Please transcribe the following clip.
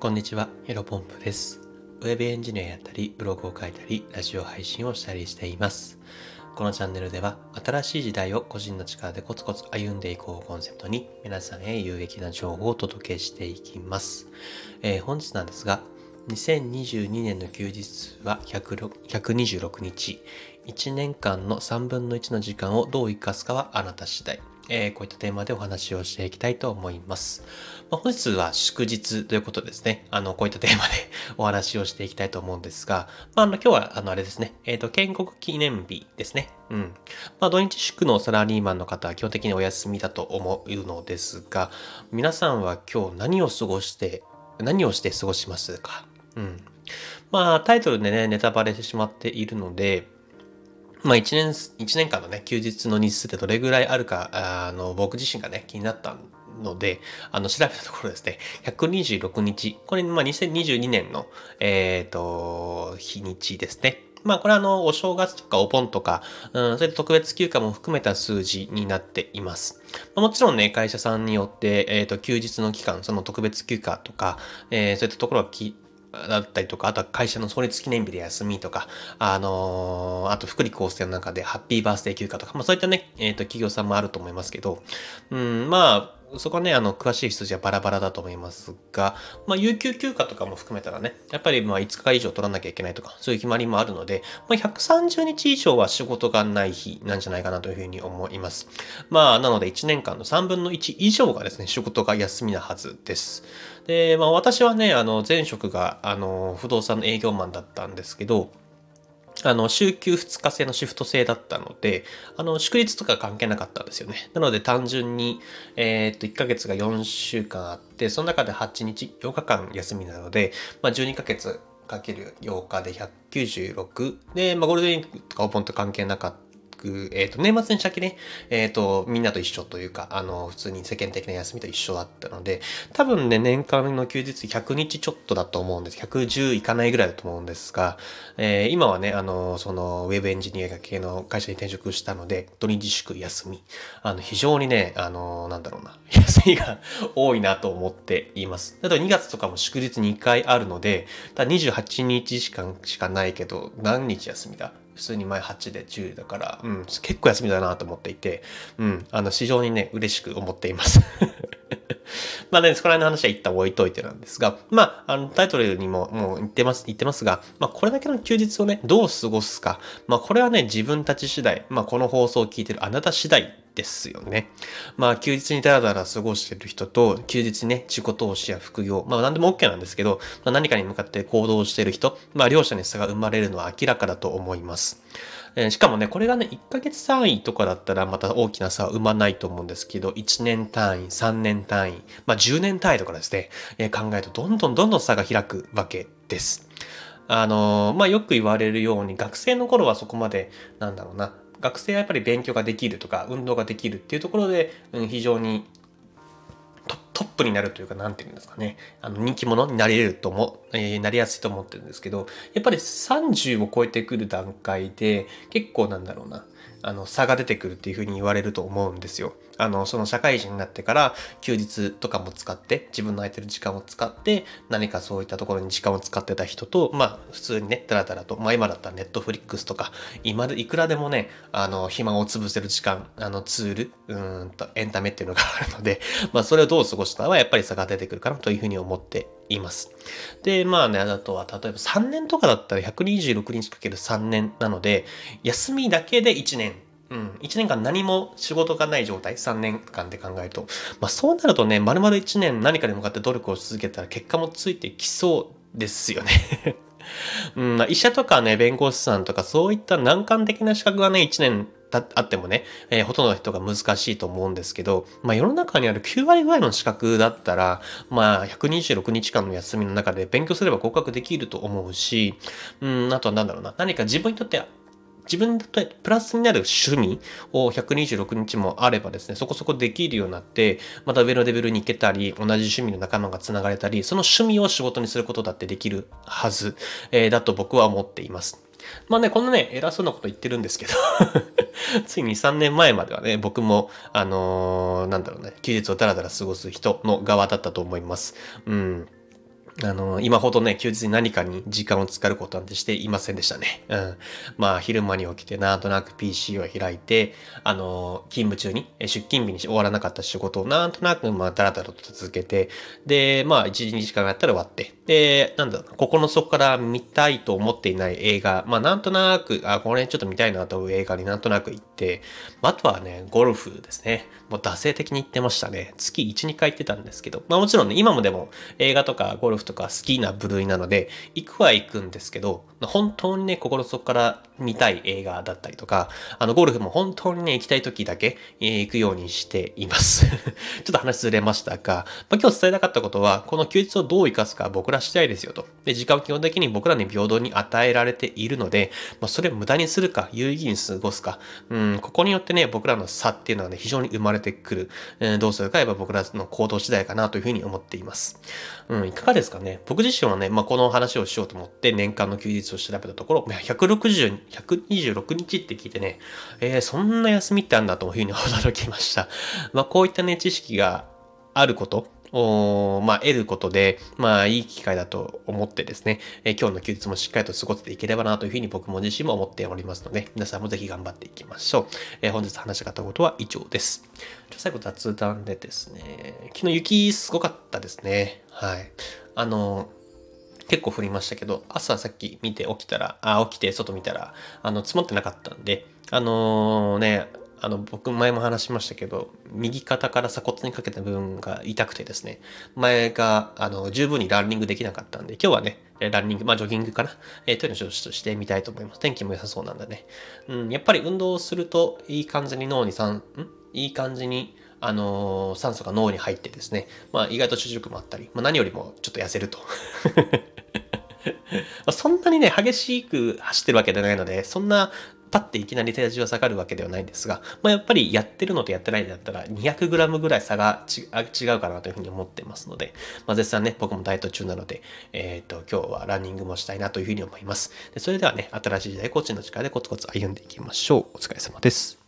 こんにちは、ヒロポンプです。ウェブエンジニアやったり、ブログを書いたり、ラジオ配信をしたりしています。このチャンネルでは、新しい時代を個人の力でコツコツ歩んでいこうコンセプトに、皆さんへ有益な情報をお届けしていきます。えー本日なんですが、2022年の休日は126日。1年間の3分の1の時間をどう生かすかはあなた次第。えーこういったテーマでお話をしていきたいと思います。まあ、本日は祝日ということですね。あの、こういったテーマで お話をしていきたいと思うんですが、まあ、あの、今日は、あの、あれですね。えっ、と、建国記念日ですね。うん。まあ、土日祝のサラリーマンの方は基本的にお休みだと思うのですが、皆さんは今日何を過ごして、何をして過ごしますか？うん。まあ、タイトルでね、ネタバレしてしまっているので、まあ一年、一年間のね、休日の日数ってどれぐらいあるか、あの、僕自身がね、気になったので、あの、調べたところですね、126日。これ、まあ2022年の、えっ、と、日にちですね。まあこれはあの、お正月とかお盆とか、うん、そういった特別休暇も含めた数字になっています。まあ、もちろんね、会社さんによって、えっ、と、休日の期間、その特別休暇とか、えーそういったところはき、だったりとか、あとは会社の創立記念日で休みとか、あのーあと福利厚生の中でハッピーバースデー休暇とか、まあそういったね、えっ、と、企業さんもあると思いますけど、うん、まあ、そこはね、あの、詳しい数字はバラバラだと思いますが、まあ、有給休暇とかも含めたらね、やっぱりまあ5日以上取らなきゃいけないとか、そういう決まりもあるので、まあ、130日以上は仕事がない日なんじゃないかなというふうに思います。まあ、なので1年間の3分の1以上がですね、仕事が休みなはずです。で、まあ私はね、あの、前職が、あの、不動産の営業マンだったんですけど、あの、週休2日制のシフト制だったので、あの、祝日とか関係なかったんですよね。なので単純に、えーっと、1ヶ月が4週間あって、その中で8日、8日間休みなので、まあ、12ヶ月かける8日で196。で、まあ、ゴールデンウィークとかお盆と関係なかった。くえっ、と、年末年始明けね、えっ、と、みんなと一緒というか、あの、普通に世間的な休みと一緒だったので、多分ね、年間の休日100日ちょっとだと思うんです。110いかないぐらいだと思うんですが、えー今はね、あの、その、ウェブエンジニア系の会社に転職したので、土日祝休み。あの、非常にね、あの、なんだろうな、休みが多いなと思っています。だと2月とかも祝日2回あるので、ただ28日しかしかないけど、何日休みだ？普通に前8で10だから、うん、結構休みだなと思っていて、うん、あの、非常にね、嬉しく思っています。まあね、そこら辺の話は一旦置いといてなんですが、まあ、あの、タイトルにももう言ってます、言ってますが、まあ、これだけの休日をね、どう過ごすか。まあ、これはね、自分たち次第、まあ、この放送を聞いてるあなた次第ですよね。まあ、休日にダラダラ過ごしてる人と、休日ね、自己投資や副業、まあ、何でも OK なんですけど、まあ、何かに向かって行動してる人、まあ、両者に差が生まれるのは明らかだと思います。えーしかもね、これがね、1ヶ月単位とかだったらまた大きな差は生まないと思うんですけど、1年単位、3年単位、まあ10年単位とかですね、えー考えるとどんどんどんどん差が開くわけです。あのーまあよく言われるように、学生の頃はそこまで、なんだろうな、学生はやっぱり勉強ができるとか、運動ができるっていうところで、うん、非常にトップになるというか、なんていうんですかね。あの、人気者になれるとも、えーなりやすいと思ってるんですけど、やっぱり30を超えてくる段階で、結構なんだろうな、あの、差が出てくるっていうふうに言われると思うんですよ。あの、その社会人になってから、休日とかも使って、自分の空いてる時間を使って、何かそういったところに時間を使ってた人と、まあ、普通にね、だらだらと、まあ今だったらネットフリックスとか、今でいくらでもね、あの、暇を潰せる時間、あの、ツール、うんと、エンタメっていうのがあるので、まあ、それをどう過ごすかはやっぱり差が出てくるかなというふうに思っています。で、まあね、あとは、例えば3年とかだったら126日かける3年なので、休みだけで1年。うん。1年間何も仕事がない状態、3年間で考えると。まあそうなるとね、丸々1年何かに向かって努力を続けたら結果もついてきそうですよね。うん、医者とかね、弁護士さんとかそういった難関的な資格がね、1年あってもね、えーほとんどの人が難しいと思うんですけど、まあ世の中にある9割ぐらいの資格だったら、まあ126日間の休みの中で勉強すれば合格できると思うし、うん、あとはなんだろうな、何か自分にとって自分にとってプラスになる趣味を126日もあればですね、そこそこできるようになって、また上のレベルに行けたり、同じ趣味の仲間が繋がれたり、その趣味を仕事にすることだってできるはず、えーだと僕は思っています。まあね、こんなね、偉そうなこと言ってるんですけど、ついに3年前まではね、僕も、あのーなんだろうね、休日をダラダラ過ごす人の側だったと思います。うん。あの、今ほどね、休日に何かに時間を使うことなんてしていませんでしたね。うん。まあ、昼間に起きて、なんとなく PC を開いて、あの、勤務中に、出勤日に終わらなかった仕事をなんとなく、まあ、だらだらと続けて、で、まあ、1、2時間やったら終わって、で、なんだろうここの底から見たいと思っていない映画、まあ、なんとなく、あ、これちょっと見たいなという映画になんとなく行って、あとはね、ゴルフですね。もう惰性的に行ってましたね。月1、2回行ってたんですけど、まあもちろんね、今もでも映画とかゴルフとかとか好きな部類なので、行くは行くんですけど、本当にね、心底から見たい映画だったりとか、あの、ゴルフも本当にね、行きたい時だけ、えー、行くようにしています。ちょっと話ずれましたが、まあ、今日伝えたかったことは、この休日をどう生かすか僕らしたいですよと。で、時間を基本的に僕らに平等に与えられているので、まあ、それを無駄にするか、有意義に過ごすか、うん、ここによってね、僕らの差っていうのはね、非常に生まれてくる。えー、どうするか、やっぱ僕らの行動次第かなというふうに思っています。うん、いかがですかね僕自身はね、まあ、この話をしようと思って年間の休日を調べたところ、160、126日って聞いてね、えー、そんな休みってあんだというふうに驚きました。まあ、こういったね、知識があること、を、まあ、得ることで、まあ、いい機会だと思ってですね、え、今日の休日もしっかりと過ごせていければなというふうに僕も自身も思っておりますので、皆さんもぜひ頑張っていきましょう。えー、本日話したかったことは以上です。最後雑談でですね、昨日雪すごかったですね。はい。あの、結構降りましたけど、朝さっき見て起きたら、あ、起きて外見たら、あの、積もってなかったんで、あのー、ね、あの、僕前も話しましたけど、右肩から鎖骨にかけた部分が痛くてですね、前が、あの、十分にランニングできなかったんで、今日はね、ランニング、まあジョギングかな、えー、というのをちょっとしてみたいと思います。天気も良さそうなんだね。うん、やっぱり運動すると、いい感じに脳に酸、ん？いい感じに、あのー、酸素が脳に入ってですね、まあ意外と注力もあったり、まあ何よりもちょっと痩せると。そんなにね、激しく走ってるわけじゃないので、そんなパッていきなり体重が下がるわけではないんですが、まあ、やっぱりやってるのとやってないんだったら 200g ぐらい差が違うかなというふうに思ってますので、まあ、絶賛ね、僕もダイエット中なので、えっ、ー、と、今日はランニングもしたいなというふうに思います。でそれではね、新しい時代コーチの力でコツコツ歩んでいきましょう。お疲れ様です。